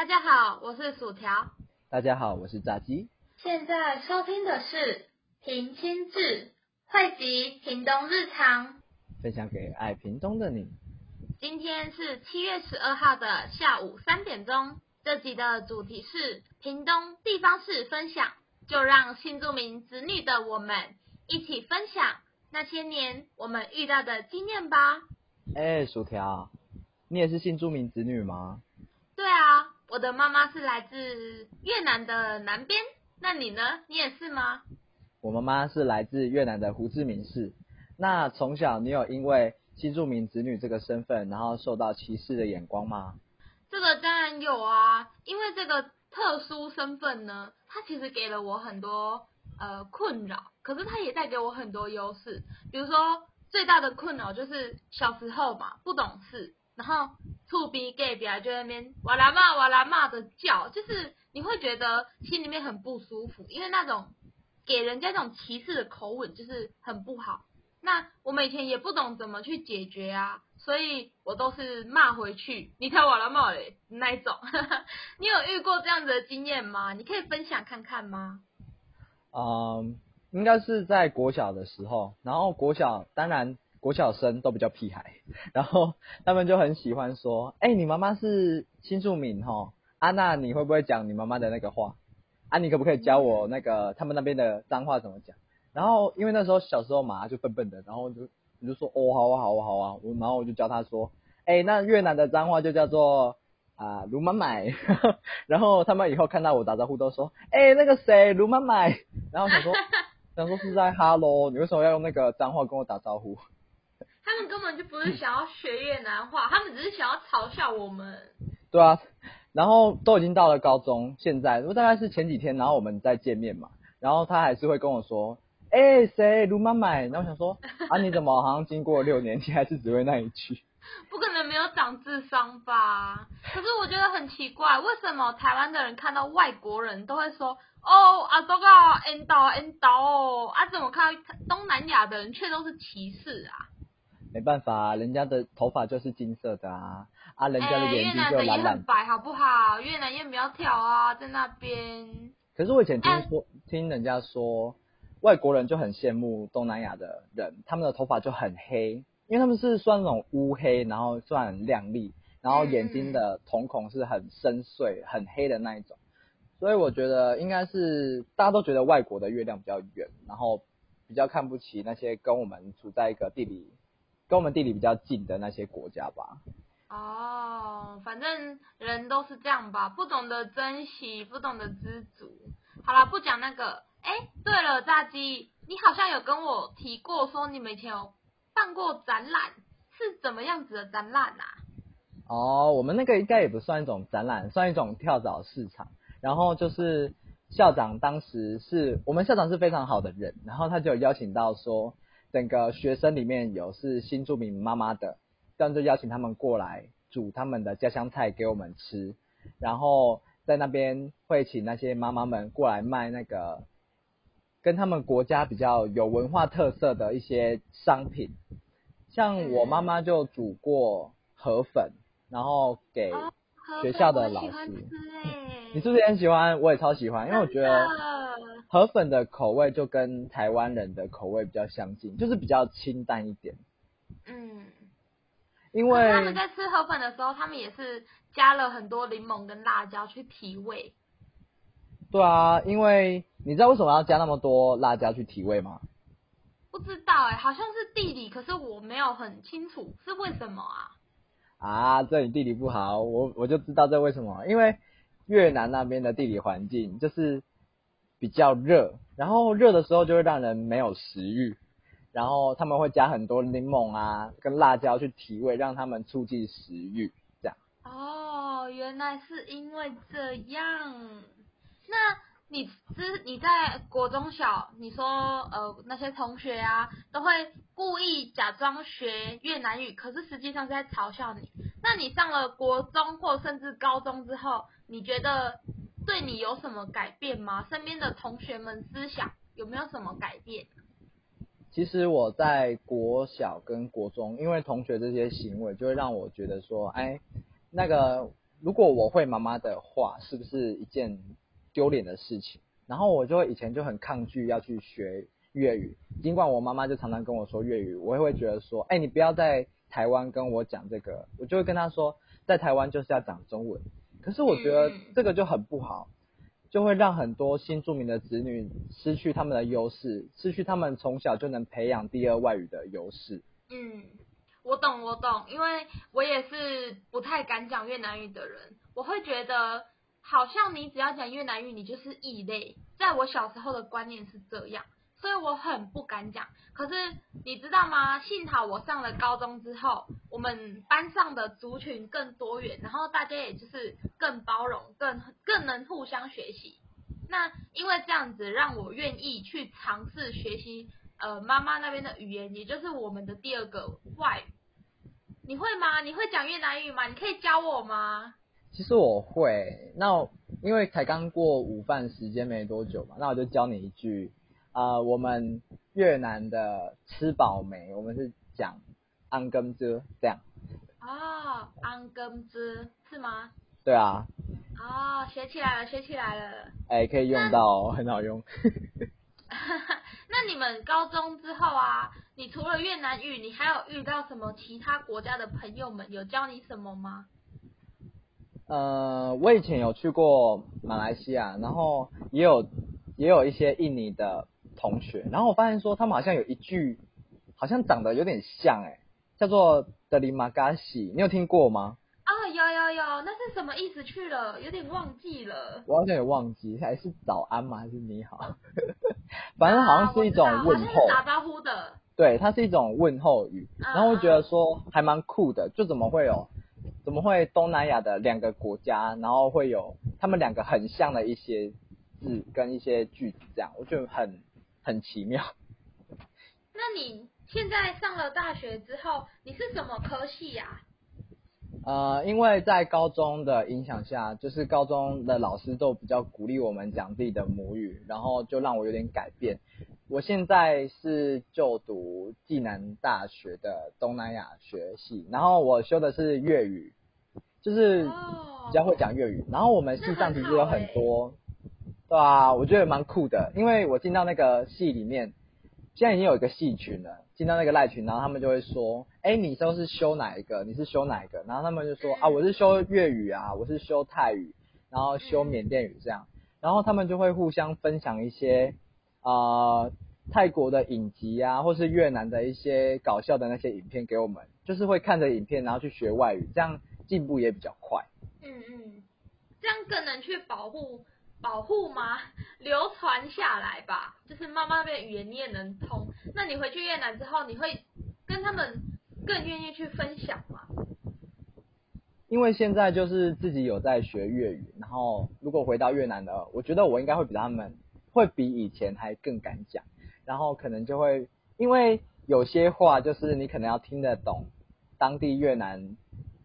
大家好，我是薯条。大家好，我是炸鸡。现在收听的是平亲志，汇集屏东日常，分享给爱屏东的你。今天是七月十二号的下午三点钟。这集的主题是屏东地方事分享，就让新住民子女的我们一起分享那些年我们遇到的经验吧。哎，薯条，你也是新住民子女吗？对啊，我的妈妈是来自越南的南边。那你呢？你也是吗？我妈妈是来自越南的胡志明市。那从小你有因为新住民子女这个身份，然后受到歧视的眼光吗？这个当然有啊，因为这个特殊身份呢，它其实给了我很多呃困扰，可是它也带给我很多优势。比如说最大的困扰就是小时候嘛不懂事，然后兔逼 gay 比就在那边哇啦骂哇啦骂的叫，就是你会觉得心里面很不舒服，因为那种给人家这种歧视的口吻就是很不好。那我以前也不懂怎么去解决啊。所以我都是骂回去，你跳我来骂嘞那一种。你有遇过这样子的经验吗？你可以分享看看吗？嗯，应该是在国小的时候，然后国小当然国小生都比较屁孩，然后他们就很喜欢说，哎，你妈妈是新住民哈，啊那你会不会讲你妈妈的那个话？啊你可不可以教我那个他们那边的脏话怎么讲？然后因为那时候小时候嘛就笨笨的，然后就。你就说哦好啊好啊好啊，我然后我就教他说，哎那越南的脏话就叫做啊卢妈买，然后他们以后看到我打招呼都说，哎那个谁卢妈买，然后想说想说是在哈喽，你为什么要用那个脏话跟我打招呼？根本就不是想要学越南话，他们只是想要嘲笑我们。对啊，然后都已经到了高中，现在大概是前几天，然后我们再见面嘛，然后他还是会跟我说。哎，谁卢妈妈？然后想说啊，你怎么好像经过六年，你还是只会那一句？不可能没有长智商吧？可是我觉得很奇怪，为什么台湾的人看到外国人都会说哦啊，都个 N 刀 N 刀哦啊？怎么看到东南亚的人却都是歧视啊？没办法，人家的头发就是金色的啊啊，人家的眼睛就蓝蓝。越南的也很白，好不好？越南也苗条啊，在那边。可是我以前听说，听人家说。外国人就很羡慕东南亚的人，他们的头发就很黑，因为他们是算那种乌黑，然后算很亮丽，然后眼睛的瞳孔是很深邃、很黑的那一种。所以我觉得应该是大家都觉得外国的月亮比较圆，然后比较看不起那些跟我们处在一个地理、跟我们地理比较近的那些国家吧。哦，反正人都是这样吧，不懂得珍惜，不懂得知足。好了，不讲那个。哎，对了，炸鸡，你好像有跟我提过，说你们以前有办过展览，是怎么样子的展览啊？哦，我们那个应该也不算一种展览，算一种跳蚤市场。然后就是校长当时是我们校长是非常好的人，然后他就邀请到说，整个学生里面有是新住民妈妈的，这样就邀请他们过来煮他们的家乡菜给我们吃，然后在那边会请那些妈妈们过来卖那个。跟他们国家比较有文化特色的一些商品，像我妈妈就煮过河粉，然后给学校的老师。你是不是也很喜欢？我也超喜欢，因为我觉得河粉的口味就跟台湾人的口味比较相近，就是比较清淡一点。嗯。因为他们在吃河粉的时候，他们也是加了很多柠檬跟辣椒去提味。对啊，因为你知道为什么要加那么多辣椒去提味吗？不知道哎，好像是地理，可是我没有很清楚是为什么啊。啊，这里地理不好，我我就知道这为什么，因为越南那边的地理环境就是比较热，然后热的时候就会让人没有食欲，然后他们会加很多柠檬啊跟辣椒去提味，让他们促进食欲，这样。哦，原来是因为这样。那你之你在国中小，你说呃那些同学啊，都会故意假装学越南语，可是实际上是在嘲笑你。那你上了国中或甚至高中之后，你觉得对你有什么改变吗？身边的同学们思想有没有什么改变？其实我在国小跟国中，因为同学这些行为，就会让我觉得说，哎，那个。如果我会妈妈的话，是不是一件丢脸的事情？然后我就以前就很抗拒要去学粤语，尽管我妈妈就常常跟我说粤语，我也会觉得说，哎，你不要在台湾跟我讲这个，我就会跟她说，在台湾就是要讲中文。可是我觉得这个就很不好，就会让很多新住民的子女失去他们的优势，失去他们从小就能培养第二外语的优势。嗯。我懂，我懂，因为我也是不太敢讲越南语的人，我会觉得好像你只要讲越南语，你就是异类。在我小时候的观念是这样，所以我很不敢讲。可是你知道吗？幸好我上了高中之后，我们班上的族群更多元，然后大家也就是更包容，更更能互相学习。那因为这样子，让我愿意去尝试学习。呃，妈妈那边的语言，也就是我们的第二个外语，你会吗？你会讲越南语吗？你可以教我吗？其实我会，那因为才刚过午饭时间没多久嘛，那我就教你一句，呃，我们越南的吃饱没？我们是讲安根遮这样。哦，安根遮是吗？对啊。哦，学起来了，学起来了。哎，可以用到，很好用。那你们高中之后啊，你除了越南语，你还有遇到什么其他国家的朋友们有教你什么吗？呃，我以前有去过马来西亚，然后也有也有一些印尼的同学，然后我发现说他们好像有一句，好像长得有点像哎，叫做德里马嘎西，你有听过吗？啊，有有有，那是什么意思去了？有点忘记了。我好像也忘记，还是早安吗？还是你好？反正好像是一种问候，打招呼的。对，它是一种问候语。然后我觉得说还蛮酷的，就怎么会有，怎么会东南亚的两个国家，然后会有他们两个很像的一些字跟一些句子，这样我觉得很很奇妙。那你现在上了大学之后，你是什么科系呀？呃，因为在高中的影响下，就是高中的老师都比较鼓励我们讲自己的母语，然后就让我有点改变。我现在是就读暨南大学的东南亚学系，然后我修的是粤语，就是比较会讲粤语。然后我们系上其实有很多，对啊，我觉得蛮酷的，因为我进到那个系里面。现在已经有一个系群了，进到那个赖群，然后他们就会说，哎，你都是修哪一个？你是修哪一个？然后他们就说，啊，我是修粤语啊，我是修泰语，然后修缅甸语这样，然后他们就会互相分享一些啊泰国的影集啊，或是越南的一些搞笑的那些影片给我们，就是会看着影片然后去学外语，这样进步也比较快。嗯嗯，这样更能去保护。保护吗？流传下来吧，就是妈妈那边语言你也能通。那你回去越南之后，你会跟他们更愿意去分享吗？因为现在就是自己有在学粤语，然后如果回到越南的，我觉得我应该会比他们会比以前还更敢讲，然后可能就会因为有些话就是你可能要听得懂当地越南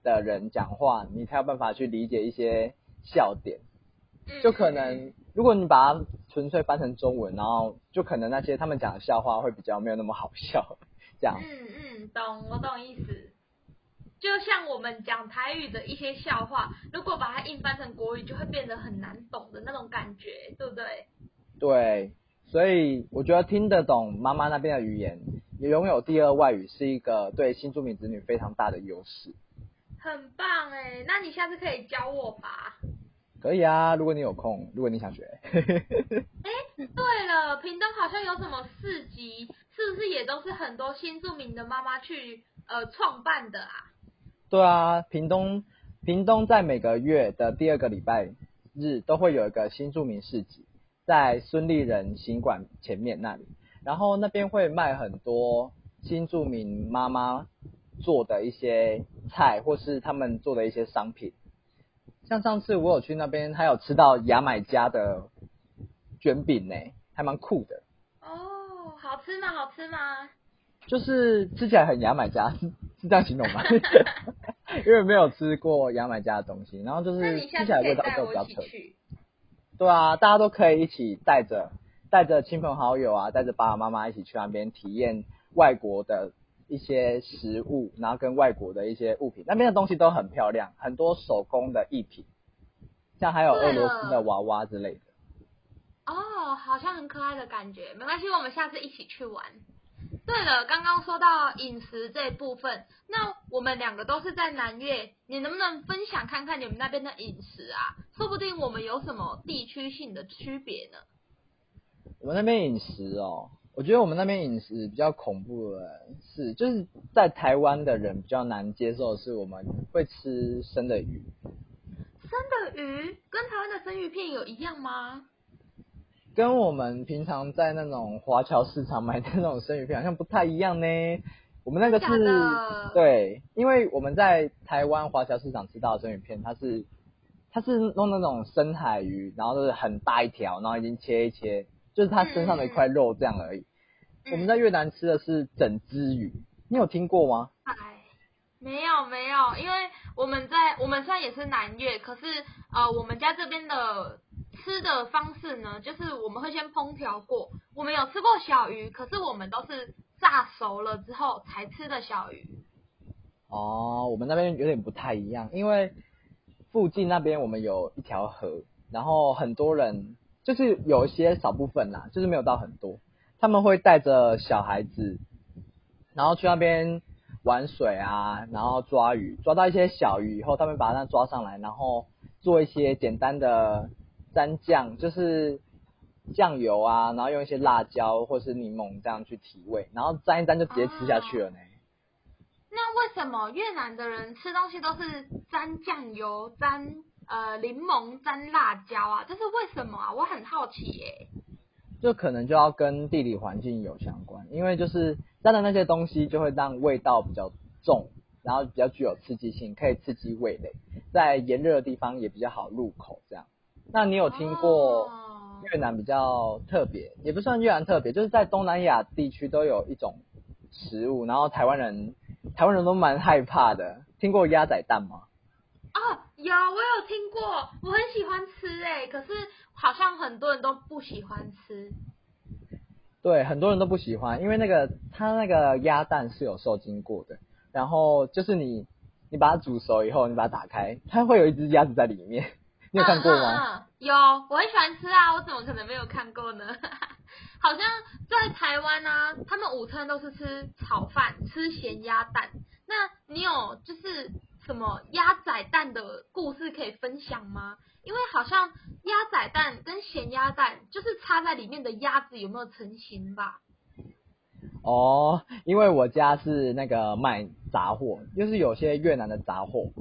的人讲话，你才有办法去理解一些笑点。就可能，如果你把它纯粹翻成中文，然后就可能那些他们讲的笑话会比较没有那么好笑，这样。嗯嗯，懂，我懂意思。就像我们讲台语的一些笑话，如果把它硬翻成国语，就会变得很难懂的那种感觉，对不对？对，所以我觉得听得懂妈妈那边的语言，也拥有第二外语，是一个对新住民子女非常大的优势。很棒哎，那你下次可以教我吧。可以啊，如果你有空，如果你想学。哎，对了，屏东好像有什么市集，是不是也都是很多新住民的妈妈去呃创办的啊？对啊，屏东屏东在每个月的第二个礼拜日都会有一个新住民市集，在孙立人行馆前面那里，然后那边会卖很多新住民妈妈做的一些菜，或是他们做的一些商品。像上次我有去那边，还有吃到牙买加的卷饼呢，还蛮酷的。哦，好吃吗？好吃吗？就是吃起来很牙买加，是这样形容吗？因为没有吃过牙买加的东西，然后就是吃起来味道都比较特。对啊，大家都可以一起带着带着亲朋好友啊，带着爸爸妈妈一起去那边体验外国的一些食物，然后跟外国的一些物品，那边的东西都很漂亮，很多手工的艺品，像还有俄罗斯的娃娃之类的。哦，好像很可爱的感觉，没关系，我们下次一起去玩。对了，刚刚说到饮食这一部分，那我们两个都是在南越，你能不能分享看看你们那边的饮食啊？说不定我们有什么地区性的区别呢？我们那边饮食哦，我觉得我们那边饮食比较恐怖的是，就是在台湾的人比较难接受的是，我们会吃生的鱼。生的鱼跟台湾的生鱼片有一样吗？跟我们平常在那种华侨市场买的那种生鱼片好像不太一样呢。我们那个是，对，因为我们在台湾华侨市场吃到的生鱼片，它是它是弄那种深海鱼，然后就是很大一条，然后已经切一切，就是它身上的一块肉这样而已。我们在越南吃的是整只鱼，你有听过吗？哎，没有没有，因为我们在我们虽然也是南越，可是呃我们家这边的。吃的方式呢，就是我们会先烹调过。我们有吃过小鱼，可是我们都是炸熟了之后才吃的小鱼。哦，我们那边有点不太一样，因为附近那边我们有一条河，然后很多人就是有一些少部分啦，就是没有到很多，他们会带着小孩子，然后去那边玩水啊，然后抓鱼，抓到一些小鱼以后，他们把它抓上来，然后做一些简单的。蘸酱就是酱油啊，然后用一些辣椒或是柠檬这样去提味，然后蘸一蘸就直接吃下去了呢。那为什么越南的人吃东西都是蘸酱油、蘸呃柠檬、沾辣椒啊？这是为什么啊？我很好奇耶。就可能就要跟地理环境有相关，因为就是沾的那些东西就会让味道比较重，然后比较具有刺激性，可以刺激味蕾，在炎热的地方也比较好入口这样。那你有听过越南比较特别，也不算越南特别，就是在东南亚地区都有一种食物，然后台湾人台湾人都蛮害怕的。听过鸭仔蛋吗？哦，有，我有听过，我很喜欢吃诶，可是好像很多人都不喜欢吃。对，很多人都不喜欢，因为那个它那个鸭蛋是有受精过的，然后就是你你把它煮熟以后，你把它打开，它会有一只鸭子在里面。你有看过吗？有，我很喜欢吃啊，我怎么可能没有看过呢？好像在台湾呢，他们午餐都是吃炒饭，吃咸鸭蛋。那你有就是什么鸭仔蛋的故事可以分享吗？因为好像鸭仔蛋跟咸鸭蛋就是插在里面的鸭子有没有成型吧？哦，因为我家是那个卖杂货，就是有些越南的杂货。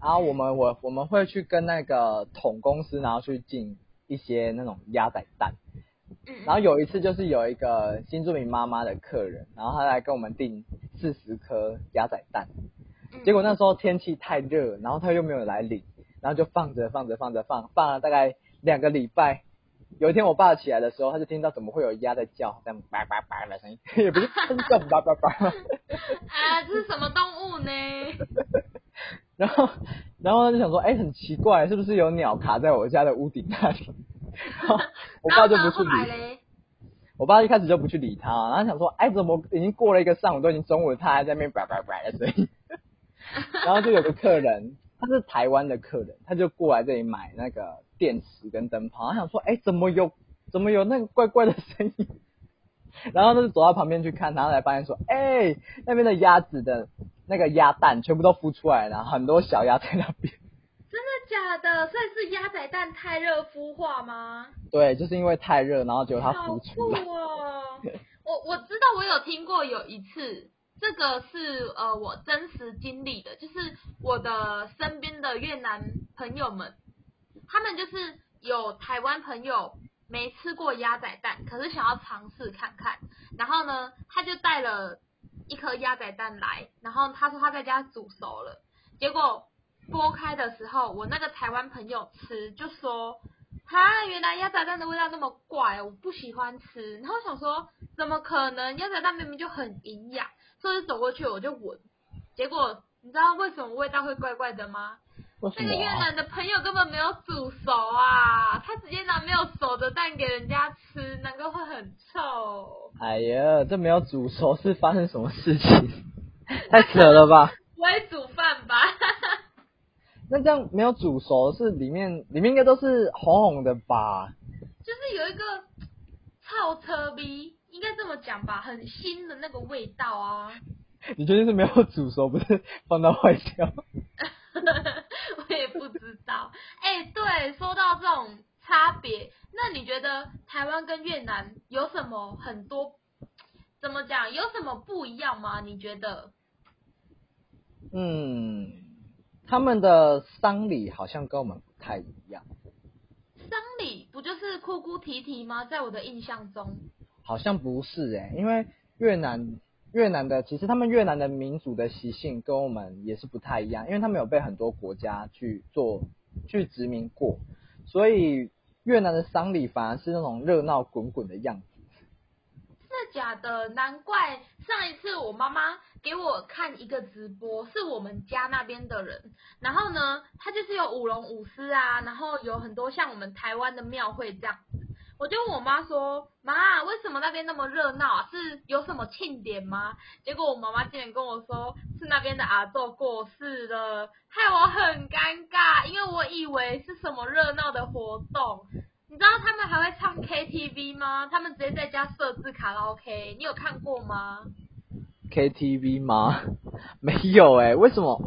然后我们我我们会去跟那个桶公司，然后去进一些那种鸭仔蛋。然后有一次就是有一个新住民妈妈的客人，然后他来跟我们订四十颗鸭仔蛋。结果那时候天气太热，然后他又没有来领，然后就放着放着放着放，放了大概两个礼拜。有一天我爸起来的时候，他就听到怎么会有鸭在叫，这样叭叭叭的声音，也不是叫叭叭叭。啊，这是什么动物呢？然后，然后他就想说，哎，很奇怪，是不是有鸟卡在我家的屋顶那里？我爸就不去理。我爸一开始就不去理他，然后想说，哎，怎么已经过了一个上午，都已经中午了，他还在那边叭叭叭的声音。然后就有个客人，他是台湾的客人，他就过来这里买那个电池跟灯泡，他想说，哎，怎么有，怎么有那个怪怪的声音？然后他就走到旁边去看，然后才发现说，哎，那边的鸭子的。那个鸭蛋全部都孵出来了，很多小鸭在那边。真的假的？所以是鸭仔蛋太热孵化吗？对，就是因为太热，然后就它孵出来。哦！我我知道，我有听过有一次，这个是呃我真实经历的，就是我的身边的越南朋友们，他们就是有台湾朋友没吃过鸭仔蛋，可是想要尝试看看，然后呢，他就带了。一颗鸭仔蛋来，然后他说他在家煮熟了，结果剥开的时候，我那个台湾朋友吃就说，啊，原来鸭仔蛋的味道那么怪，我不喜欢吃。然后想说，怎么可能？鸭仔蛋明明就很营养，所以走过去我就闻，结果你知道为什么味道会怪怪的吗？那个越南的朋友根本没有煮熟啊，他直接拿没有熟的蛋给人家吃，难怪会很臭。哎呀，这没有煮熟是发生什么事情？太扯了吧？不会煮饭吧？那这样没有煮熟，是里面里面应该都是红红的吧？就是有一个臭车逼，应该这么讲吧，很新的那个味道啊。你确定是没有煮熟，不是放到坏掉？我也不知道。哎、对，说到这种差别，那你觉得台湾跟越南有什么很多？怎么讲？有什么不一样吗？你觉得？嗯，他们的丧礼好像跟我们不太一样，丧礼不就是哭哭啼啼吗？在我的印象中，好像不是哎、因为越南越南的其实他们越南的民族的习性跟我们也是不太一样，因为他们有被很多国家去做去殖民过，所以越南的丧礼反而是那种热闹滚滚的样子。真的假的？难怪上一次我妈妈给我看一个直播，是我们家那边的人，然后呢，他就是有舞龙舞狮啊，然后有很多像我们台湾的庙会这样子。我就问我妈说：“妈，为什么那边那么热闹啊？是有什么庆典吗？”结果我妈妈竟然跟我说是那边的阿豆过世了，害我很尴尬，因为我以为是什么热闹的活动。你知道他们还会唱 KTV 吗？他们直接在家设置卡拉 OK，你有看过吗？KTV 吗？没有哎、为什么？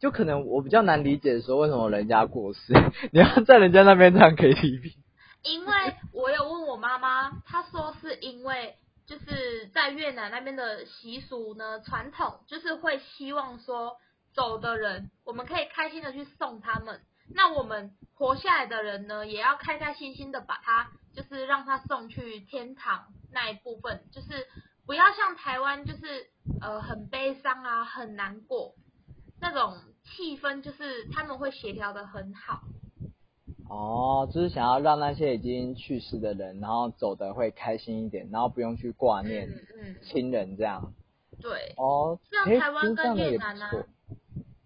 就可能我比较难理解说为什么人家过世，你要在人家那边唱 KTV。因为我有问我妈妈，她说是因为就是在越南那边的习俗呢，传统就是会希望说走的人，我们可以开心的去送他们。那我们活下来的人呢，也要开开心心的把他，就是让他送去天堂那一部分，就是不要像台湾就是呃很悲伤啊，很难过那种气氛，就是他们会协调的很好。哦，就是想要让那些已经去世的人，然后走的会开心一点，然后不用去挂念亲人这样。对。哦，像台湾跟越南啊错。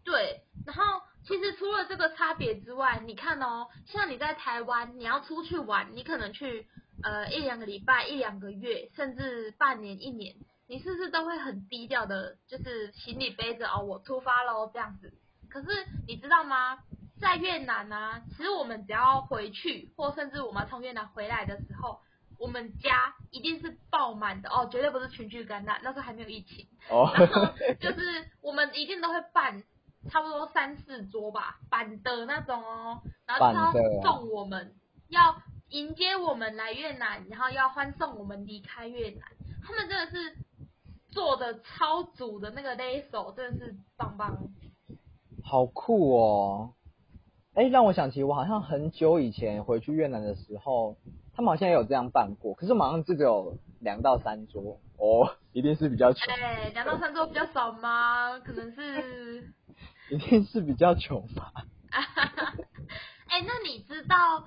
对，然后其实除了这个差别之外，你看哦，像你在台湾，你要出去玩，你可能去呃一两个礼拜、一两个月，甚至半年、一年，你是不是都会很低调的，就是行李背着哦，我出发喽这样子。可是你知道吗？在越南啊，其实我们只要回去，或甚至我们从越南回来的时候，我们家一定是爆满的哦，绝对不是群聚感染，那时候还没有疫情。哦，然后就是我们一定都会办差不多三四桌吧，板的那种哦，然后板的就是要送我们，要迎接我们来越南，然后要欢送我们离开越南。他们真的是做的超足的那个勒手，真的是棒棒。好酷哦！哎，让我想起我好像很久以前回去越南的时候，他们好像也有这样办过，可是马上就只有两到三桌哦，一定是比较穷，哎，两到三桌比较少吗？可能是。一定是比较穷吧。哎、那你知道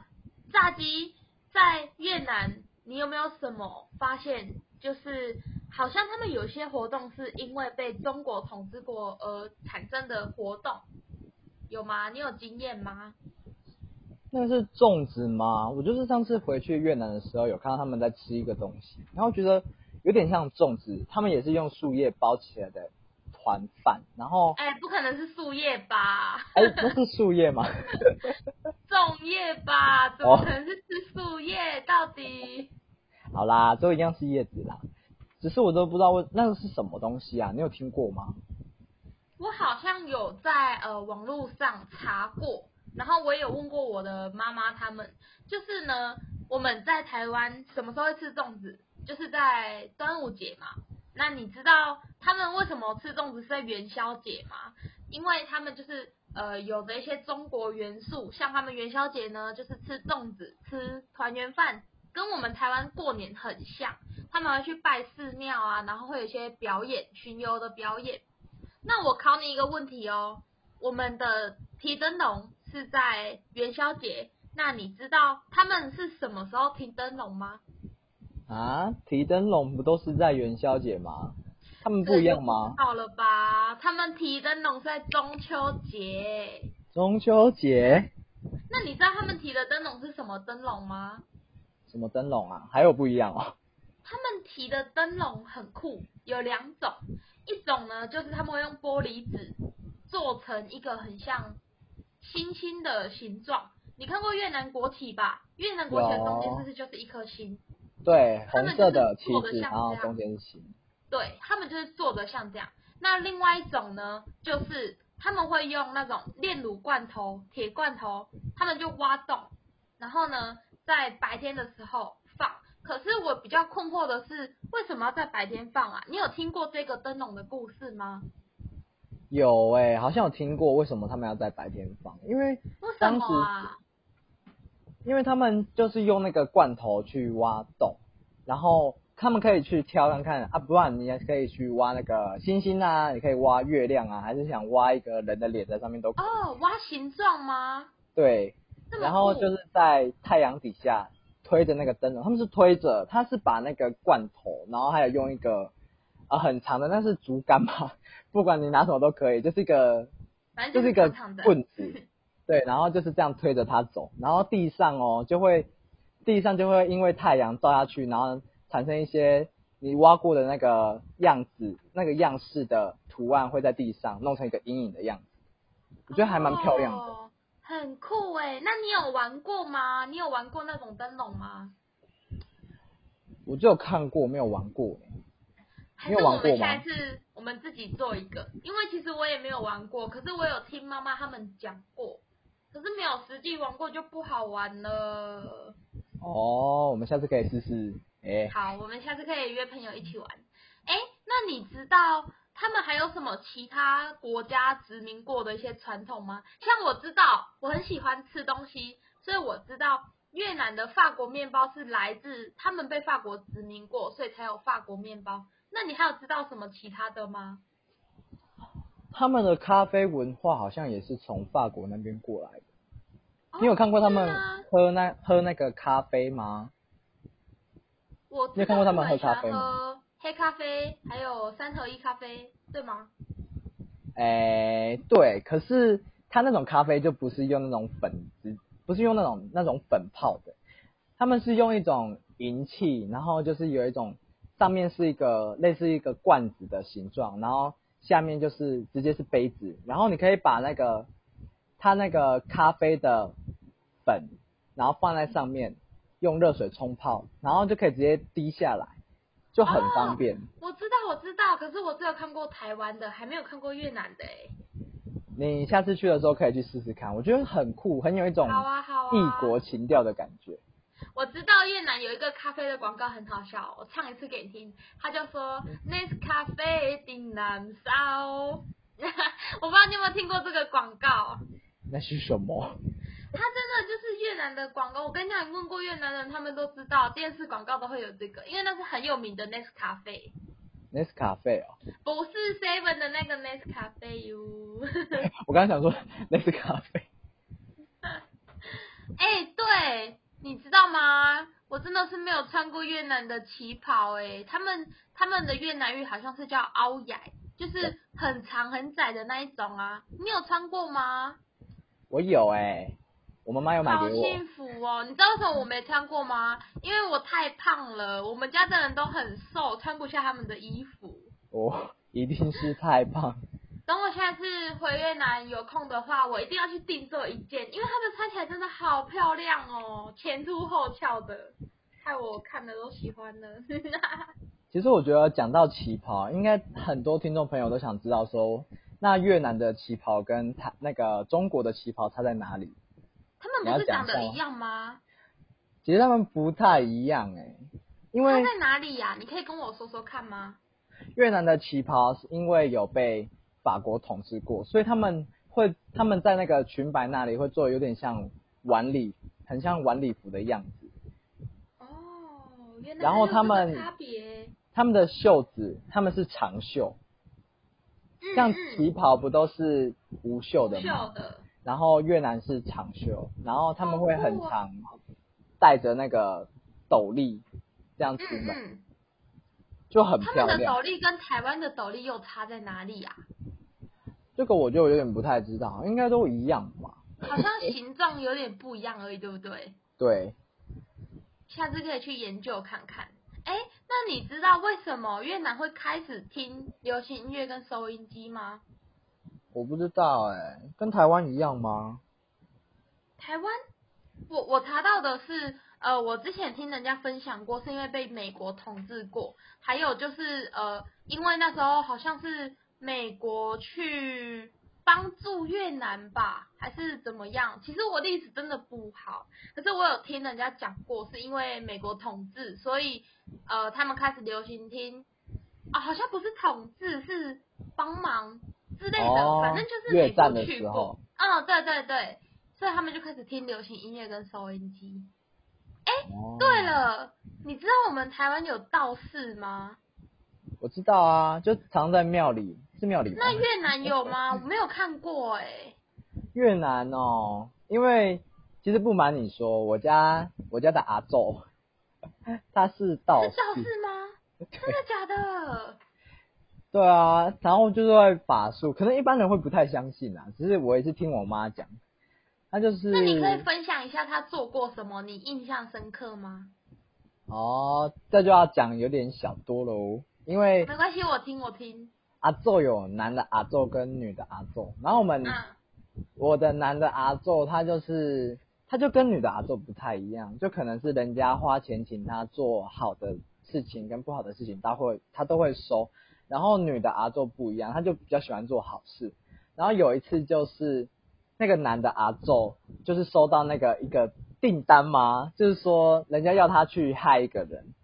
炸鸡在越南，你有没有什么发现？就是好像他们有些活动是因为被中国统治过而产生的活动，有吗？你有经验吗？那是粽子吗？我就是上次回去越南的时候，有看到他们在吃一个东西，然后觉得有点像粽子，他们也是用树叶包起来的团饭，然后哎、不可能是树叶吧？哎，那是树叶吗？粽叶吧？怎么可能是吃树叶？到底？好啦，都一样是叶子啦，只是我都不知道为那个是什么东西啊？你有听过吗？我好像有在呃网络上查过，然后我也有问过我的妈妈他们，就是呢，我们在台湾什么时候会吃粽子？就是在端午节嘛。那你知道他们为什么吃粽子是在元宵节吗？因为他们就是呃有着一些中国元素，像他们元宵节呢就是吃粽子、吃团圆饭，跟我们台湾过年很像。他们会去拜寺庙啊，然后会有一些表演、巡游的表演。那我考你一个问题哦，我们的提灯笼是在元宵节，那你知道他们是什么时候提灯笼吗？啊，提灯笼不都是在元宵节吗？他们不一样吗？好了吧，他们提灯笼是在中秋节。中秋节那你知道他们提的灯笼是什么灯笼吗？什么灯笼啊？还有不一样哦？他们提的灯笼很酷，有两种，一种呢就是他们会用玻璃纸做成一个很像星星的形状。你看过越南国旗吧？越南国旗的中间是不是就是一颗星？对，他们红色的旗就是做得子，然后像这样中间是星。对他们就是做的像这样。那另外一种呢，就是他们会用那种炼乳罐头、铁罐头，他们就挖洞，然后呢，在白天的时候放。可是我比较困惑的是，为什么要在白天放啊？你有听过这个灯笼的故事吗？有诶、好像有听过为什么他们要在白天放，因为为什当时么啊？因为他们就是用那个罐头去挖洞，然后他们可以去挑看看啊，不然你也可以去挖那个星星啊，你可以挖月亮啊，还是想挖一个人的脸在上面都可以。哦，挖形状吗？对，然后就是在太阳底下推着那个灯笼，他们是推着，他是把那个罐头，然后还有用一个呃很长的，那是竹竿嘛，不管你拿什么都可以，就是一个反正就是一个棍子，对，然后就是这样推着它走，然后地上哦就会地上就会因为太阳照下去，然后产生一些你挖过的那个样子、那个样式的图案会在地上弄成一个阴影的样子，我觉得还蛮漂亮的。哦很酷哎。那你有玩过吗？你有玩过那种灯笼吗？我就有看过，没有玩过。还是我玩过吗们下一次我们自己做一个？因为其实我也没有玩过，可是我有听妈妈他们讲过，可是没有实际玩过就不好玩了。哦，我们下次可以试试。哎、好，我们下次可以约朋友一起玩。哎，那你知道他们还有什么其他国家殖民过的一些传统吗？像我知道，我很喜欢吃东西，所以我知道越南的法国面包是来自他们被法国殖民过，所以才有法国面包。那你还有知道什么其他的吗？他们的咖啡文化好像也是从法国那边过来的。哦你有看过他是们喝那喝那个咖啡吗？我知你有看过他们喝咖啡吗喝黑咖啡，还有三合一咖啡，对吗？哎、对，可是他那种咖啡就不是用那种粉，不是用那种那种粉泡的，他们是用一种银器，然后就是有一种上面是一个类似一个罐子的形状，然后下面就是直接是杯子，然后你可以把那个它那个咖啡的粉，然后放在上面，用热水冲泡，然后就可以直接滴下来，就很方便。我知道，我知道，可是我只有看过台湾的，还没有看过越南的哎。你下次去的时候可以去试试看，我觉得很酷，很有一种好啊，好啊。异国情调的感觉。我知道越南有一个咖啡的广告很好笑，我唱一次给你听。他就说 Nescafe 丁南烧，我不知道你有没有听过这个广告。那是什么？它真的就是越南的广告，我跟你讲，你问过越南人，他们都知道电视广告都会有这个，因为那是很有名的 Nescafe，Nescafe 哦，不是 Seven 的那个 Nescafe 哟。我刚刚想说 Nescafe，哎、对，你知道吗？我真的是没有穿过越南的旗袍哎、他们他们的越南语好像是叫凹雅，就是很长很窄的那一种啊。你有穿过吗？我有哎、我妈妈有买好给我。幸福哦！你知道为什么我没穿过吗？因为我太胖了，我们家的人都很瘦，穿不下他们的衣服。哦一定是太胖。等我下次回越南有空的话，我一定要去定做一件，因为他们穿起来真的好漂亮哦，前凸后翘的，害我看的都喜欢了。其实我觉得讲到旗袍，应该很多听众朋友都想知道说，那越南的旗袍跟台那个中国的旗袍差在哪里？他们不是长得一样吗？其实他们不太一样哎、因为它在哪里呀、你可以跟我说说看吗？越南的旗袍是因为有被法国统治过，所以他们会他们在那个裙摆那里会做有点像晚礼，很像晚礼服的样子。哦，原来然后他们差别，他们的袖子他们是长袖，像旗袍不都是无袖的秀吗？的，然后越南是长袖，然后他们会很长，戴着那个斗笠这样出门，嗯嗯，就很他漂亮。们的斗笠跟台湾的斗笠又差在哪里啊、这个我就有点不太知道，应该都一样吧？好像形状有点不一样而已，对不对？对，下次可以去研究看看。哎，那你知道为什么越南会开始听流行音乐跟收音机吗？我不知道哎，跟台湾一样吗？台湾，我我查到的是，呃，我之前听人家分享过，是因为被美国统治过，还有就是呃，因为那时候好像是美国去帮助越南吧，还是怎么样？其实我历史真的不好，可是我有听人家讲过，是因为美国统治，所以呃，他们开始流行听啊，好像不是统治，是帮忙之类的，反正就是美国去过，嗯，对对对。所以他们就开始听流行音乐跟收音机。哎，对了，你知道我们台湾有道士吗？我知道啊，就藏在庙里，是庙里。那越南有吗？我没有看过哎。越南哦，因为其实不瞒你说，我家我家的阿昼，他是道士。是道士吗？真的假的？对啊，然后就是会法术，可能一般人会不太相信啊。只是我也是听我妈讲。他就是，那你可以分享一下她做过什么，你印象深刻吗？哦，这就要讲有点小多喽，因为没关系，我听我听。阿宙有男的阿宙跟女的阿宙，然后我们我的男的阿宙他就是他就跟女的阿宙不太一样，就可能是人家花钱请他做好的事情跟不好的事情，他会他都会收，然后女的阿昼不一样，她就比较喜欢做好事，然后有一次就是。那个男的阿昼就是收到那个一个订单嘛？就是说人家要他去害一个人，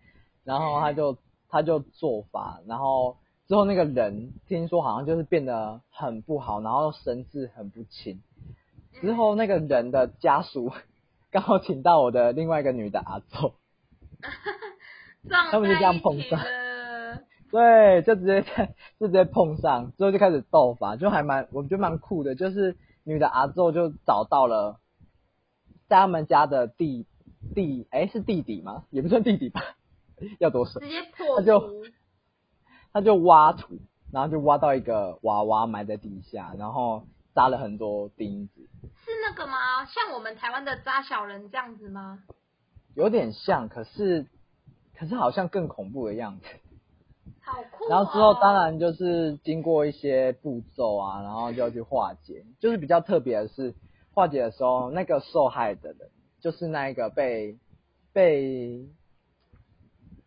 然后他就他就做法，然后之后那个人听说好像就是变得很不好，然后神志很不清。之后那个人的家属刚好请到我的另外一个女的阿昼，他们就这样碰上，对，就直接就直接碰上，之后就开始斗法，就还蛮我觉得蛮酷的，就是。女的阿昼就找到了，在他们家的地地，哎，是弟弟吗？也不算弟弟吧，要多深？直接破他就他就挖土，然后就挖到一个娃娃埋在地下，然后扎了很多钉子。是那个吗？像我们台湾的扎小人这样子吗？有点像，可是可是好像更恐怖的样子。好酷！然后之后当然就是经过一些步骤啊，然后就要去化解。就是比较特别的是，化解的时候，那个受害的人就是那一个被被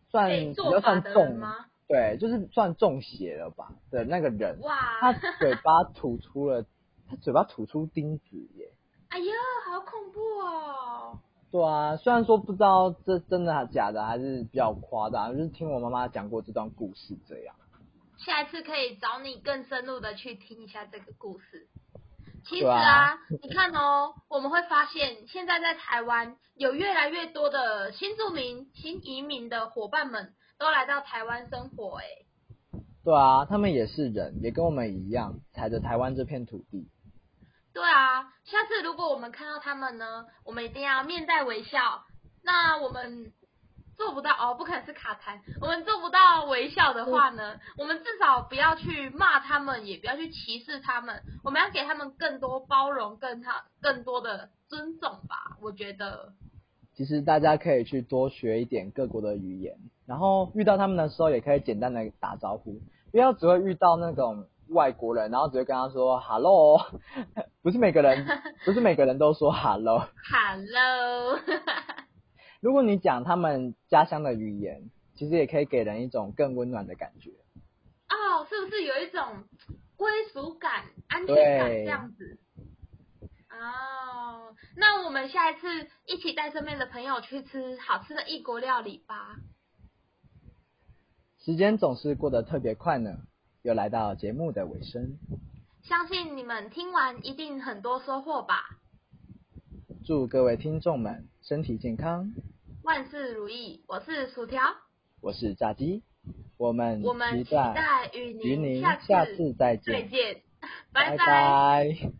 算比较算重吗？对，就是算中邪了吧的那个人。哇！他嘴巴吐出了，他嘴巴吐出钉子耶！对啊，虽然说不知道这真的假的，还是比较夸大，就是听我妈妈讲过这段故事这样。下一次可以找你更深入的去听一下这个故事。其实啊，你看哦，我们会发现现在在台湾有越来越多的新住民、新移民的伙伴们都来到台湾生活，哎。对啊，他们也是人，也跟我们一样踩着台湾这片土地。对啊，下次如果我们看到他们呢，我们一定要面带微笑。那我们做不到哦，不可能是卡痰。我们做不到微笑的话呢，我们至少不要去骂他们，也不要去歧视他们。我们要给他们更多包容，更他更多的尊重吧。我觉得，其实大家可以去多学一点各国的语言，然后遇到他们的时候，也可以简单的打招呼，不要只会遇到那种。外国人，然后直接跟他说 “hello”，不是每个人，不是每个人都说 “hello”。hello。如果你讲他们家乡的语言，其实也可以给人一种更温暖的感觉。哦，是不是有一种归属感、安全感这样子？哦，那我们下一次一起带身边的朋友去吃好吃的异国料理吧。时间总是过得特别快呢。又来到节目的尾声，相信你们听完一定很多收获吧。祝各位听众们身体健康，万事如意。我是薯条，我是炸鸡，我们我们期待与您下次再见，再见，拜拜。